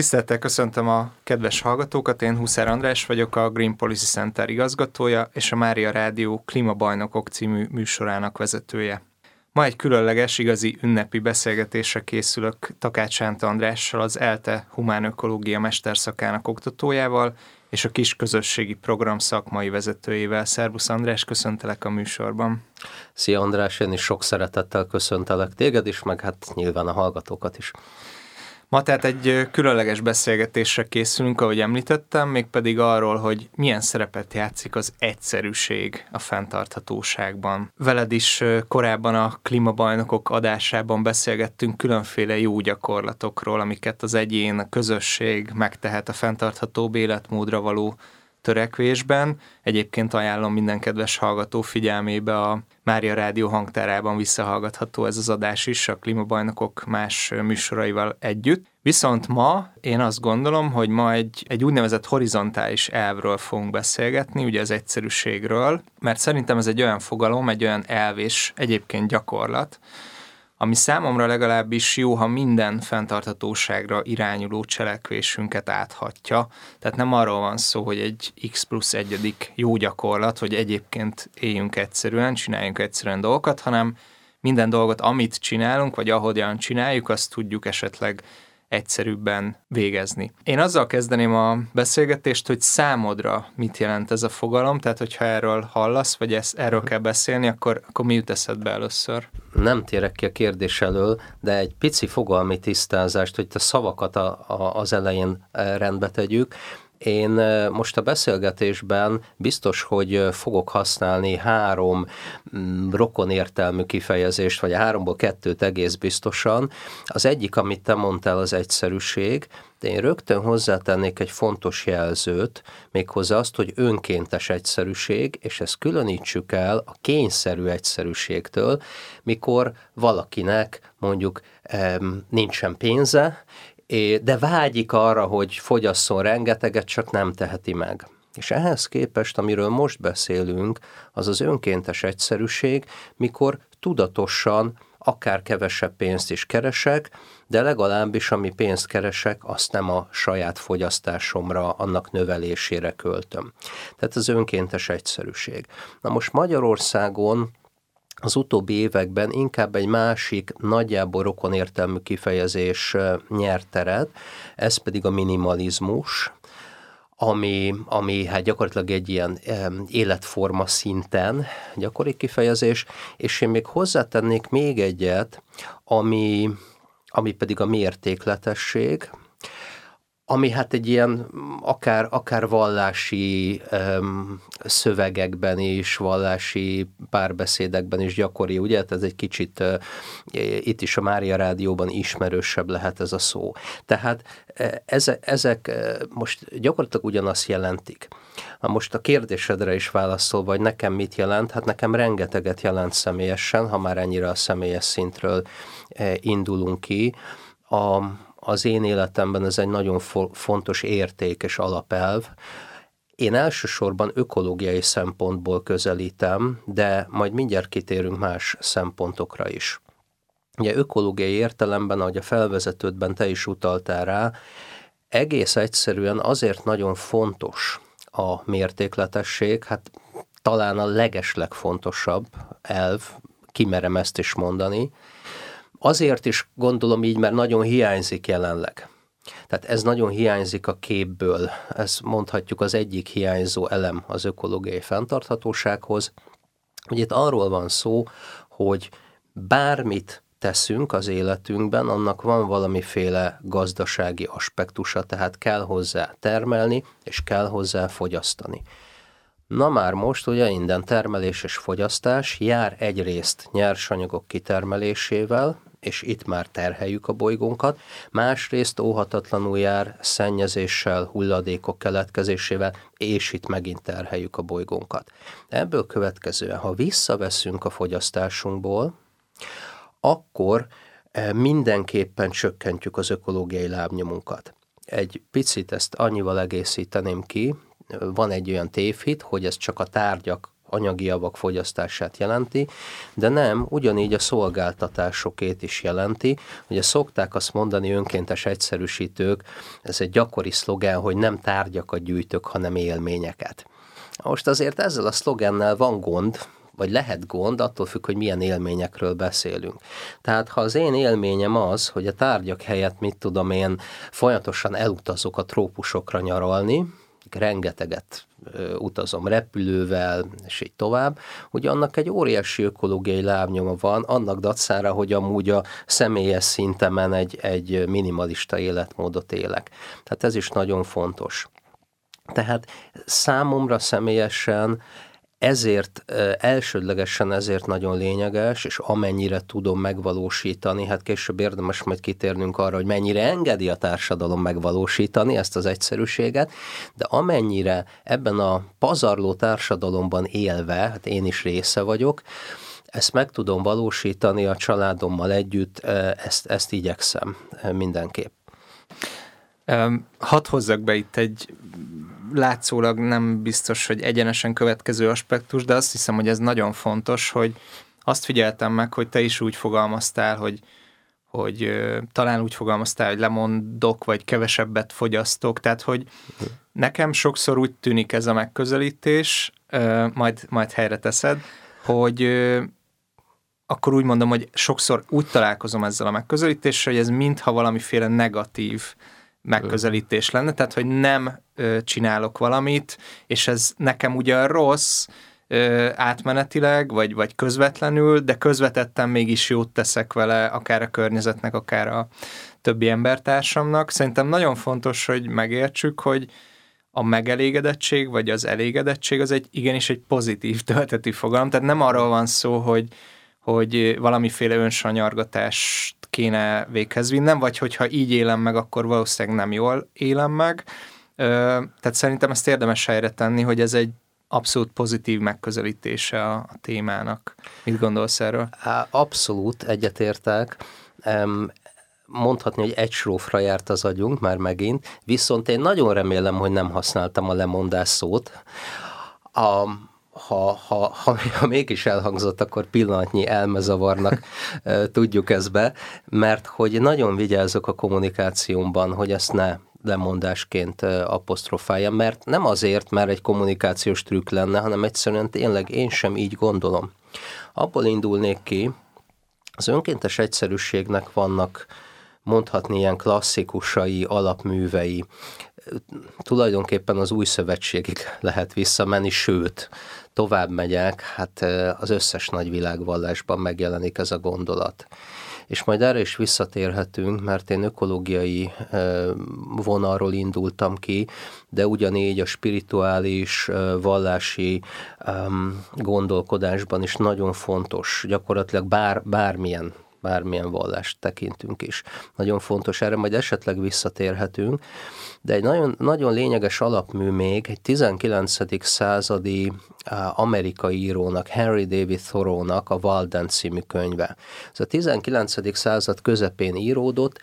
Tisztelettel köszöntöm a kedves hallgatókat, én Huszár András vagyok, a Green Policy Center igazgatója és a Mária Rádió Klímabajnokok című műsorának vezetője. Ma egy különleges, igazi ünnepi beszélgetésre készülök Takács Sánta Andrással, az ELTE Humán Ökológia Mesterszakának oktatójával, és a kis közösségi program szakmai vezetőjével. Szervusz András, köszöntelek a műsorban. Szia András, én is sok szeretettel köszöntelek téged is, meg hát nyilván a hallgatókat is. Ma tehát egy különleges beszélgetésre készülünk, ahogy említettem, mégpedig arról, hogy milyen szerepet játszik az egyszerűség a fenntarthatóságban. Veled is korábban a klímabajnokok adásában beszélgettünk különféle jó gyakorlatokról, amiket az egyén, a közösség megtehet a fenntarthatóbb életmódra való törekvésben. Egyébként ajánlom minden kedves hallgató figyelmébe a Mária Rádió hangtárában visszahallgatható ez az adás is a klímabajnokok más műsoraival együtt. Viszont ma én azt gondolom, hogy ma egy, egy úgynevezett horizontális elvről fogunk beszélgetni, ugye az egyszerűségről, mert szerintem ez egy olyan fogalom, egy olyan elv és egyébként gyakorlat, ami számomra legalábbis jó, ha minden fenntarthatóságra irányuló cselekvésünket áthatja. Tehát nem arról van szó, hogy egy X plusz egyedik jó gyakorlat, hogy egyébként éljünk egyszerűen, csináljunk egyszerűen dolgokat, hanem minden dolgot, amit csinálunk, vagy ahogyan csináljuk, azt tudjuk esetleg egyszerűbben végezni. Én azzal kezdeném a beszélgetést, hogy számodra mit jelent ez a fogalom, tehát hogyha erről hallasz, vagy ezt, erről kell beszélni, akkor, akkor mi jut eszedbe először? Nem térek ki a kérdés elől, de egy pici fogalmi tisztázást, hogy a szavakat a, a, az elején eh, rendbe tegyük. Én most a beszélgetésben biztos, hogy fogok használni három mm, rokon értelmű kifejezést, vagy háromból kettőt egész biztosan. Az egyik, amit te mondtál, az egyszerűség, de én rögtön hozzátennék egy fontos jelzőt, méghozzá azt, hogy önkéntes egyszerűség, és ezt különítsük el a kényszerű egyszerűségtől, mikor valakinek mondjuk nincsen pénze, de vágyik arra, hogy fogyasszon rengeteget, csak nem teheti meg. És ehhez képest, amiről most beszélünk, az az önkéntes egyszerűség, mikor tudatosan akár kevesebb pénzt is keresek, de legalábbis ami pénzt keresek, azt nem a saját fogyasztásomra, annak növelésére költöm. Tehát az önkéntes egyszerűség. Na most Magyarországon az utóbbi években inkább egy másik, nagyjából rokonértelmű kifejezés nyert teret, ez pedig a minimalizmus, ami, ami hát gyakorlatilag egy ilyen életforma szinten gyakori kifejezés, és én még hozzátennék még egyet, ami, ami pedig a mértékletesség, ami hát egy ilyen akár, akár vallási um, szövegekben is, vallási párbeszédekben is gyakori, ugye? Hát ez egy kicsit uh, itt is a Mária Rádióban ismerősebb lehet ez a szó. Tehát ezek, ezek most gyakorlatilag ugyanazt jelentik. Na most a kérdésedre is válaszol, vagy nekem mit jelent? Hát nekem rengeteget jelent személyesen, ha már ennyire a személyes szintről indulunk ki. A, az én életemben ez egy nagyon fo- fontos érték és alapelv. Én elsősorban ökológiai szempontból közelítem, de majd mindjárt kitérünk más szempontokra is. Ugye ökológiai értelemben, ahogy a felvezetődben te is utaltál rá, egész egyszerűen azért nagyon fontos a mértékletesség, hát talán a legeslegfontosabb elv, kimerem ezt is mondani, Azért is gondolom így, mert nagyon hiányzik jelenleg. Tehát ez nagyon hiányzik a képből. Ez mondhatjuk az egyik hiányzó elem az ökológiai fenntarthatósághoz. Hogy itt arról van szó, hogy bármit teszünk az életünkben, annak van valamiféle gazdasági aspektusa, tehát kell hozzá termelni, és kell hozzá fogyasztani. Na már most ugye minden termelés és fogyasztás jár egyrészt nyersanyagok kitermelésével, és itt már terheljük a bolygónkat, másrészt óhatatlanul jár szennyezéssel, hulladékok keletkezésével, és itt megint terheljük a bolygónkat. Ebből következően, ha visszaveszünk a fogyasztásunkból, akkor eh, mindenképpen csökkentjük az ökológiai lábnyomunkat. Egy picit ezt annyival egészíteném ki, van egy olyan tévhit, hogy ez csak a tárgyak anyagi javak fogyasztását jelenti, de nem, ugyanígy a szolgáltatásokét is jelenti. Ugye szokták azt mondani önkéntes egyszerűsítők, ez egy gyakori szlogán, hogy nem tárgyakat gyűjtök, hanem élményeket. Most azért ezzel a szlogennel van gond, vagy lehet gond, attól függ, hogy milyen élményekről beszélünk. Tehát ha az én élményem az, hogy a tárgyak helyett, mit tudom én, folyamatosan elutazok a trópusokra nyaralni, rengeteget utazom repülővel, és így tovább, hogy annak egy óriási ökológiai lábnyoma van, annak dacára, hogy amúgy a személyes szintemen egy, egy minimalista életmódot élek. Tehát ez is nagyon fontos. Tehát számomra személyesen ezért elsődlegesen ezért nagyon lényeges, és amennyire tudom megvalósítani, hát később érdemes majd kitérnünk arra, hogy mennyire engedi a társadalom megvalósítani ezt az egyszerűséget, de amennyire ebben a pazarló társadalomban élve, hát én is része vagyok, ezt meg tudom valósítani a családommal együtt, ezt, ezt igyekszem mindenképp. Hadd hozzak be itt egy látszólag nem biztos, hogy egyenesen következő aspektus, de azt hiszem, hogy ez nagyon fontos, hogy azt figyeltem meg, hogy te is úgy fogalmaztál, hogy, hogy talán úgy fogalmaztál, hogy lemondok, vagy kevesebbet fogyasztok, tehát hogy nekem sokszor úgy tűnik ez a megközelítés, majd, majd helyre teszed, hogy akkor úgy mondom, hogy sokszor úgy találkozom ezzel a megközelítéssel, hogy ez mintha valamiféle negatív megközelítés lenne, tehát hogy nem ö, csinálok valamit, és ez nekem ugyan rossz ö, átmenetileg, vagy, vagy közvetlenül, de közvetetten mégis jót teszek vele, akár a környezetnek, akár a többi embertársamnak. Szerintem nagyon fontos, hogy megértsük, hogy a megelégedettség, vagy az elégedettség az egy igenis egy pozitív tölteti fogalom, tehát nem arról van szó, hogy, hogy valamiféle önsanyargatást kéne véghez vinnem, vagy hogyha így élem meg, akkor valószínűleg nem jól élem meg. Tehát szerintem ezt érdemes helyre tenni, hogy ez egy abszolút pozitív megközelítése a, témának. Mit gondolsz erről? Abszolút egyetértek. Mondhatni, hogy egy srófra járt az agyunk már megint, viszont én nagyon remélem, hogy nem használtam a lemondás szót. A, ha, ha, ha, ha mégis elhangzott, akkor pillanatnyi elmezavarnak tudjuk ezt be, mert hogy nagyon vigyázok a kommunikációmban, hogy ezt ne lemondásként apostrofálja, mert nem azért, mert egy kommunikációs trükk lenne, hanem egyszerűen tényleg én sem így gondolom. Abból indulnék ki, az önkéntes egyszerűségnek vannak mondhatni ilyen klasszikusai, alapművei, tulajdonképpen az új szövetségig lehet visszamenni, sőt, tovább megyek, hát az összes nagy világvallásban megjelenik ez a gondolat. És majd erre is visszatérhetünk, mert én ökológiai vonalról indultam ki, de ugyanígy a spirituális, vallási gondolkodásban is nagyon fontos, gyakorlatilag bár, bármilyen bármilyen vallást tekintünk is. Nagyon fontos, erre majd esetleg visszatérhetünk, de egy nagyon, nagyon lényeges alapmű még egy 19. századi amerikai írónak, Henry David Thoreau-nak a Walden című könyve. Ez a 19. század közepén íródott,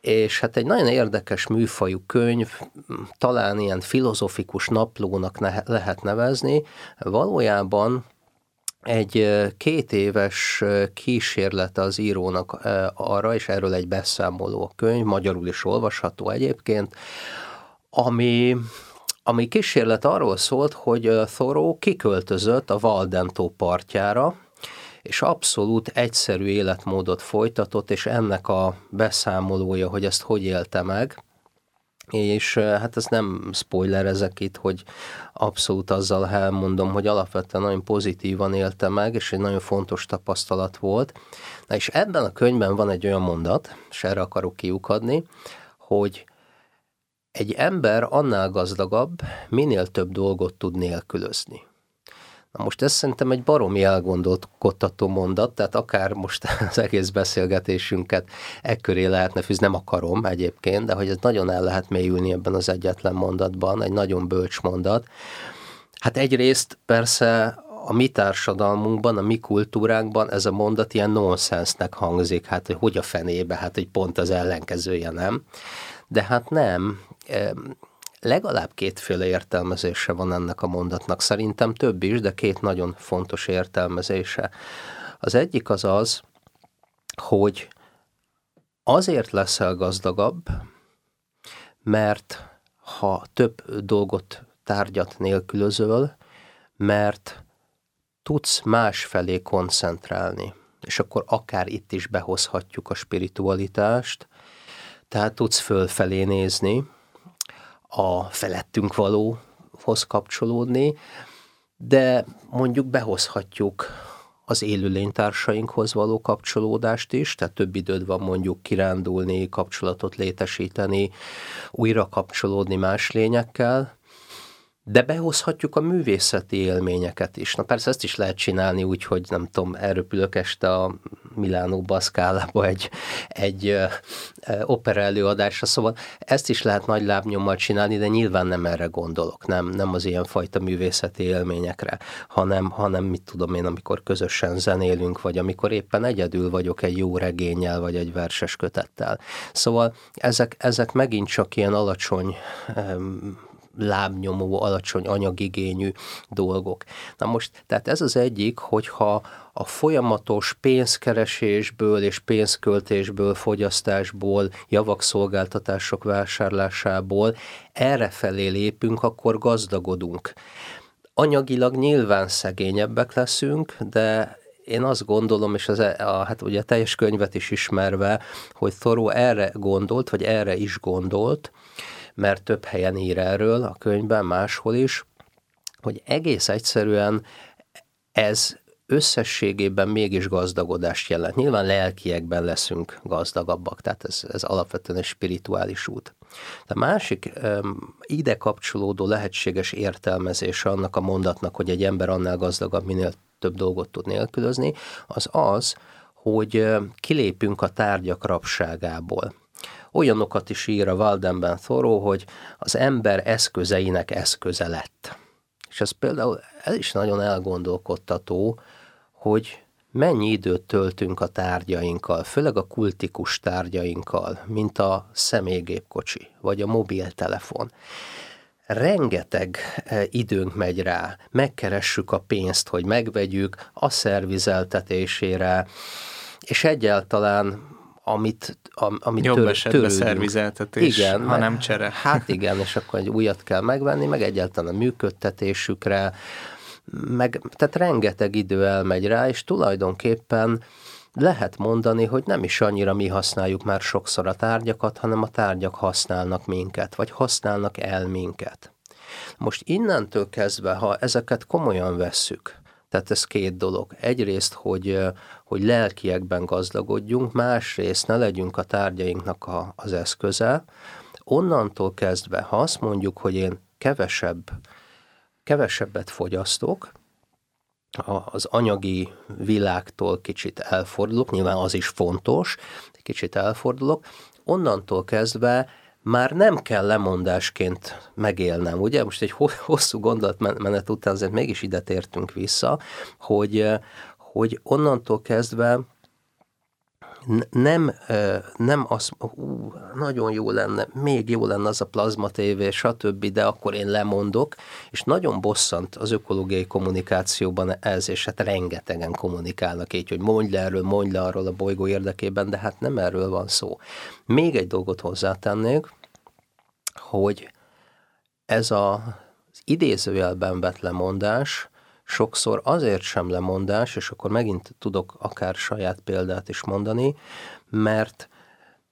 és hát egy nagyon érdekes műfajú könyv, talán ilyen filozofikus naplónak ne- lehet nevezni, valójában egy két éves kísérlete az írónak arra, és erről egy beszámoló a könyv, magyarul is olvasható egyébként, ami, ami kísérlet arról szólt, hogy Thoreau kiköltözött a Valdentó partjára, és abszolút egyszerű életmódot folytatott, és ennek a beszámolója, hogy ezt hogy élte meg, és hát ez nem spoiler ezek itt, hogy abszolút azzal elmondom, hogy alapvetően nagyon pozitívan élte meg, és egy nagyon fontos tapasztalat volt. Na és ebben a könyvben van egy olyan mondat, és erre akarok kiukadni, hogy egy ember annál gazdagabb, minél több dolgot tud nélkülözni. Na most ez szerintem egy baromi elgondolkodtató mondat, tehát akár most az egész beszélgetésünket ekköré lehetne fűzni, nem akarom egyébként, de hogy ez nagyon el lehet mélyülni ebben az egyetlen mondatban, egy nagyon bölcs mondat. Hát egyrészt persze a mi társadalmunkban, a mi kultúránkban ez a mondat ilyen nonsensnek hangzik, hát hogy hogy a fenébe, hát hogy pont az ellenkezője, nem? De hát nem legalább kétféle értelmezése van ennek a mondatnak. Szerintem több is, de két nagyon fontos értelmezése. Az egyik az az, hogy azért leszel gazdagabb, mert ha több dolgot, tárgyat nélkülözöl, mert tudsz más felé koncentrálni. És akkor akár itt is behozhatjuk a spiritualitást, tehát tudsz fölfelé nézni, a felettünk valóhoz kapcsolódni, de mondjuk behozhatjuk az élőlénytársainkhoz való kapcsolódást is, tehát több időd van mondjuk kirándulni, kapcsolatot létesíteni, újra kapcsolódni más lényekkel, de behozhatjuk a művészeti élményeket is. Na persze ezt is lehet csinálni úgy, hogy nem tudom, elröpülök este a Milánó Baszkálába egy, egy ö, opera előadásra, szóval ezt is lehet nagy lábnyommal csinálni, de nyilván nem erre gondolok, nem, nem az ilyen fajta művészeti élményekre, hanem, hanem mit tudom én, amikor közösen zenélünk, vagy amikor éppen egyedül vagyok egy jó regényel, vagy egy verses kötettel. Szóval ezek, ezek megint csak ilyen alacsony lábnyomó, alacsony anyagigényű dolgok. Na most, tehát ez az egyik, hogyha a folyamatos pénzkeresésből és pénzköltésből, fogyasztásból, javak szolgáltatások vásárlásából erre felé lépünk, akkor gazdagodunk. Anyagilag nyilván szegényebbek leszünk, de én azt gondolom, és az, e, a, hát ugye a teljes könyvet is ismerve, hogy Thoreau erre gondolt, vagy erre is gondolt, mert több helyen ír erről a könyvben, máshol is, hogy egész egyszerűen ez összességében mégis gazdagodást jelent. Nyilván lelkiekben leszünk gazdagabbak, tehát ez, ez alapvetően egy spirituális út. De másik ide kapcsolódó lehetséges értelmezése annak a mondatnak, hogy egy ember annál gazdagabb, minél több dolgot tud nélkülözni, az az, hogy kilépünk a tárgyak rabságából. Olyanokat is ír a Waldenben Thoreau, hogy az ember eszközeinek eszköze lett. És ez például ez is nagyon elgondolkodtató, hogy mennyi időt töltünk a tárgyainkkal, főleg a kultikus tárgyainkkal, mint a személygépkocsi, vagy a mobiltelefon. Rengeteg eh, időnk megy rá, megkeressük a pénzt, hogy megvegyük a szervizeltetésére, és egyáltalán amit, am, amit Jobb tör, esetben törődünk. szervizeltetés, igen, ha nem csere. Hát igen, és akkor egy újat kell megvenni, meg egyáltalán a működtetésükre, meg, tehát rengeteg idő elmegy rá, és tulajdonképpen lehet mondani, hogy nem is annyira mi használjuk már sokszor a tárgyakat, hanem a tárgyak használnak minket, vagy használnak el minket. Most innentől kezdve, ha ezeket komolyan vesszük, tehát ez két dolog. Egyrészt, hogy, hogy lelkiekben gazdagodjunk, másrészt ne legyünk a tárgyainknak a, az eszköze. Onnantól kezdve, ha azt mondjuk, hogy én kevesebb, kevesebbet fogyasztok, az anyagi világtól kicsit elfordulok, nyilván az is fontos, kicsit elfordulok, onnantól kezdve már nem kell lemondásként megélnem, ugye? Most egy hosszú gondolatmenet után azért mégis ide tértünk vissza, hogy, hogy onnantól kezdve nem, nem az, ú, nagyon jó lenne, még jó lenne az a plazma tévé, stb., de akkor én lemondok, és nagyon bosszant az ökológiai kommunikációban ez, és hát rengetegen kommunikálnak így, hogy mondj le erről, mondj le arról a bolygó érdekében, de hát nem erről van szó. Még egy dolgot hozzátennék, hogy ez a, az idézőjelben vett lemondás, sokszor azért sem lemondás, és akkor megint tudok akár saját példát is mondani, mert,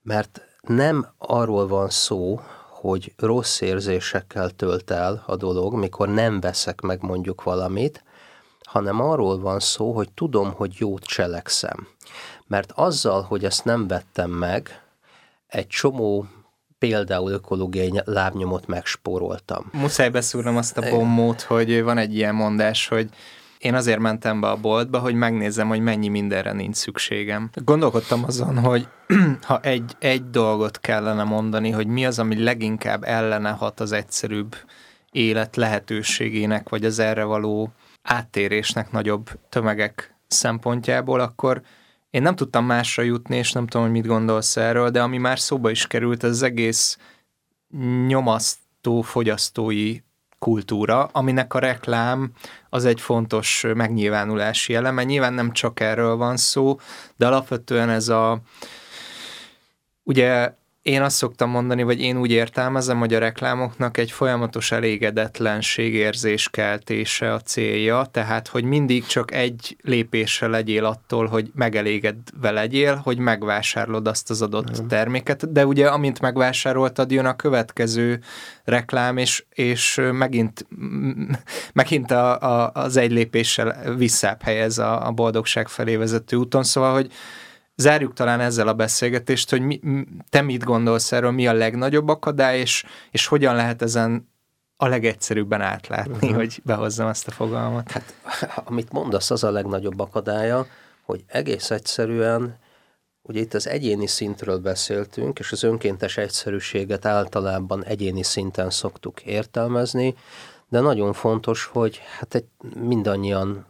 mert nem arról van szó, hogy rossz érzésekkel tölt el a dolog, mikor nem veszek meg mondjuk valamit, hanem arról van szó, hogy tudom, hogy jót cselekszem. Mert azzal, hogy ezt nem vettem meg, egy csomó például ökológiai lábnyomot megspóroltam. Muszáj beszúrnom azt a bombót, hogy van egy ilyen mondás, hogy én azért mentem be a boltba, hogy megnézzem, hogy mennyi mindenre nincs szükségem. Gondolkodtam azon, hogy ha egy, egy dolgot kellene mondani, hogy mi az, ami leginkább ellene hat az egyszerűbb élet lehetőségének, vagy az erre való áttérésnek nagyobb tömegek szempontjából, akkor én nem tudtam másra jutni, és nem tudom, hogy mit gondolsz erről, de ami már szóba is került, az egész nyomaszt gyártó fogyasztói kultúra, aminek a reklám az egy fontos megnyilvánulási eleme. Nyilván nem csak erről van szó, de alapvetően ez a ugye én azt szoktam mondani, vagy én úgy értelmezem, hogy a reklámoknak egy folyamatos elégedetlenségérzés keltése a célja, tehát hogy mindig csak egy lépésre legyél attól, hogy megelégedve legyél, hogy megvásárolod azt az adott mm. terméket, de ugye amint megvásároltad, jön a következő reklám, és, és megint, megint a, a, az egy lépéssel visszább helyez a, a boldogság felé vezető úton, szóval, hogy zárjuk talán ezzel a beszélgetést, hogy mi, te mit gondolsz erről, mi a legnagyobb akadály, és, és hogyan lehet ezen a legegyszerűbben átlátni, uh-huh. hogy behozzam ezt a fogalmat. Hát, amit mondasz, az a legnagyobb akadálya, hogy egész egyszerűen, ugye itt az egyéni szintről beszéltünk, és az önkéntes egyszerűséget általában egyéni szinten szoktuk értelmezni, de nagyon fontos, hogy hát egy mindannyian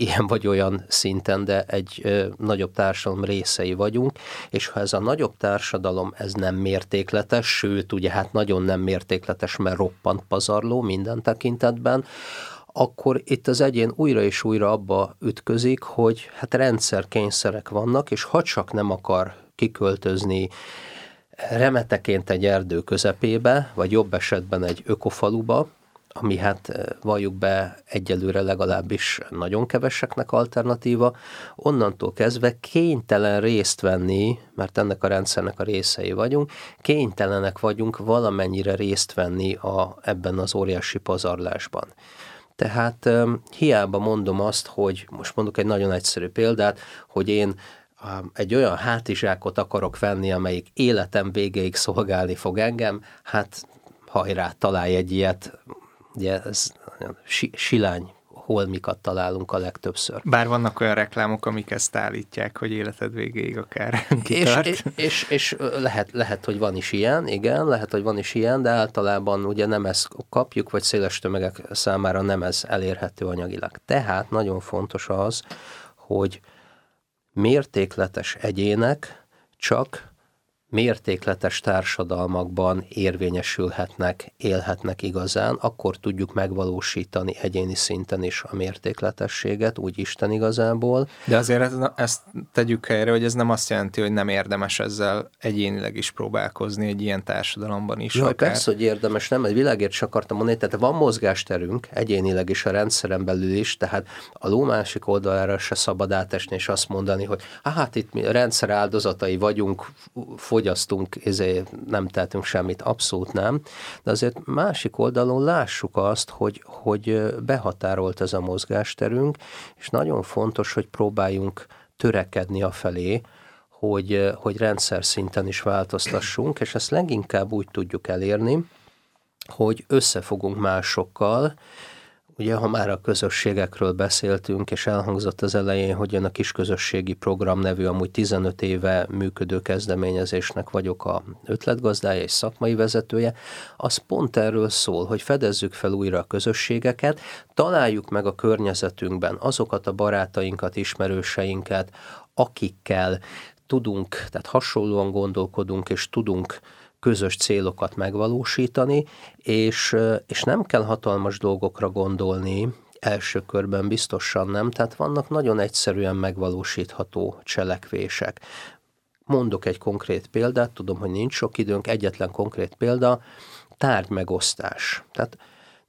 ilyen vagy olyan szinten, de egy ö, nagyobb társadalom részei vagyunk, és ha ez a nagyobb társadalom, ez nem mértékletes, sőt, ugye hát nagyon nem mértékletes, mert roppant pazarló minden tekintetben, akkor itt az egyén újra és újra abba ütközik, hogy hát rendszerkényszerek vannak, és ha csak nem akar kiköltözni remeteként egy erdő közepébe, vagy jobb esetben egy ökofaluba, ami hát eh, valljuk be egyelőre legalábbis nagyon keveseknek alternatíva, onnantól kezdve kénytelen részt venni, mert ennek a rendszernek a részei vagyunk, kénytelenek vagyunk valamennyire részt venni a, ebben az óriási pazarlásban. Tehát hiába mondom azt, hogy most mondok egy nagyon egyszerű példát, hogy én egy olyan hátizsákot akarok venni, amelyik életem végéig szolgálni fog engem, hát hajrá, találj egy ilyet, Ugye ez silány holmikat találunk a legtöbbször. Bár vannak olyan reklámok, amik ezt állítják, hogy életed végéig akár kitart. És, és, és, és lehet, lehet, hogy van is ilyen, igen, lehet, hogy van is ilyen, de általában ugye nem ezt kapjuk, vagy széles tömegek számára nem ez elérhető anyagilag. Tehát nagyon fontos az, hogy mértékletes egyének csak mértékletes társadalmakban érvényesülhetnek, élhetnek igazán, akkor tudjuk megvalósítani egyéni szinten is a mértékletességet, úgy Isten igazából. De azért ezt tegyük helyre, hogy ez nem azt jelenti, hogy nem érdemes ezzel egyénileg is próbálkozni egy ilyen társadalomban is. Ja, akár. persze, hogy érdemes, nem, egy világért csak akartam mondani, tehát van mozgásterünk egyénileg is a rendszeren belül is, tehát a ló másik oldalára se szabad átesni és azt mondani, hogy hát itt mi rendszer áldozatai vagyunk, fogyasztunk, ezért nem tehetünk semmit, abszolút nem, de azért másik oldalon lássuk azt, hogy, hogy behatárolt ez a mozgásterünk, és nagyon fontos, hogy próbáljunk törekedni a felé, hogy, hogy rendszer szinten is változtassunk, és ezt leginkább úgy tudjuk elérni, hogy összefogunk másokkal, Ugye, ha már a közösségekről beszéltünk, és elhangzott az elején, hogy jön a Kisközösségi Program nevű, amúgy 15 éve működő kezdeményezésnek vagyok a ötletgazdája és szakmai vezetője, az pont erről szól, hogy fedezzük fel újra a közösségeket, találjuk meg a környezetünkben azokat a barátainkat, ismerőseinket, akikkel tudunk, tehát hasonlóan gondolkodunk, és tudunk közös célokat megvalósítani, és, és nem kell hatalmas dolgokra gondolni, első körben biztosan nem, tehát vannak nagyon egyszerűen megvalósítható cselekvések. Mondok egy konkrét példát, tudom, hogy nincs sok időnk, egyetlen konkrét példa, tárgymegosztás. Tehát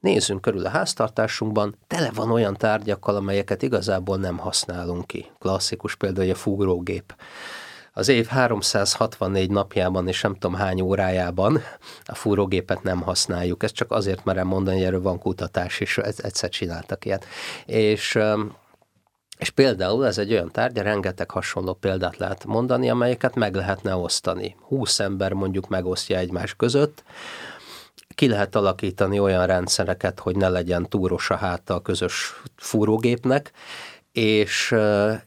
nézzünk körül a háztartásunkban, tele van olyan tárgyakkal, amelyeket igazából nem használunk ki. Klasszikus példa, a fúrógép az év 364 napjában és nem tudom hány órájában a fúrógépet nem használjuk. Ez csak azért merem mondani, hogy erről van kutatás, és egyszer csináltak ilyet. És és például ez egy olyan tárgy, rengeteg hasonló példát lehet mondani, amelyeket meg lehetne osztani. 20 ember mondjuk megosztja egymás között, ki lehet alakítani olyan rendszereket, hogy ne legyen túros a háta a közös fúrógépnek, és,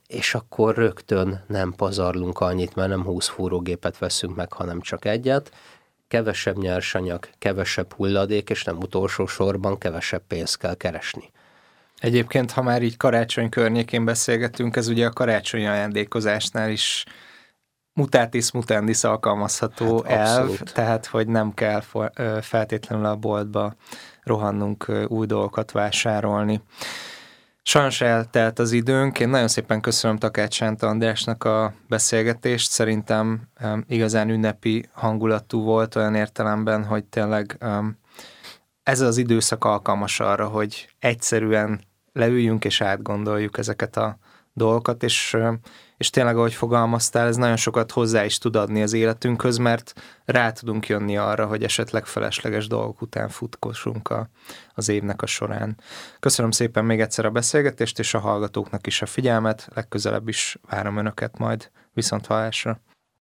és akkor rögtön nem pazarlunk annyit, mert nem 20 fúrógépet veszünk meg, hanem csak egyet, kevesebb nyersanyag, kevesebb hulladék, és nem utolsó sorban kevesebb pénzt kell keresni. Egyébként, ha már így karácsony környékén beszélgetünk, ez ugye a karácsonyi ajándékozásnál is mutatis mutandis alkalmazható hát, elv, tehát hogy nem kell feltétlenül a boltba rohannunk új dolgokat vásárolni. Sajnos eltelt az időnk. Én nagyon szépen köszönöm Takács Sánta Andrásnak a beszélgetést. Szerintem um, igazán ünnepi hangulatú volt olyan értelemben, hogy tényleg um, ez az időszak alkalmas arra, hogy egyszerűen leüljünk és átgondoljuk ezeket a dolgokat, és, és tényleg, ahogy fogalmaztál, ez nagyon sokat hozzá is tud adni az életünkhöz, mert rá tudunk jönni arra, hogy esetleg felesleges dolgok után futkosunk a, az évnek a során. Köszönöm szépen még egyszer a beszélgetést, és a hallgatóknak is a figyelmet, legközelebb is várom Önöket majd viszont hallásra.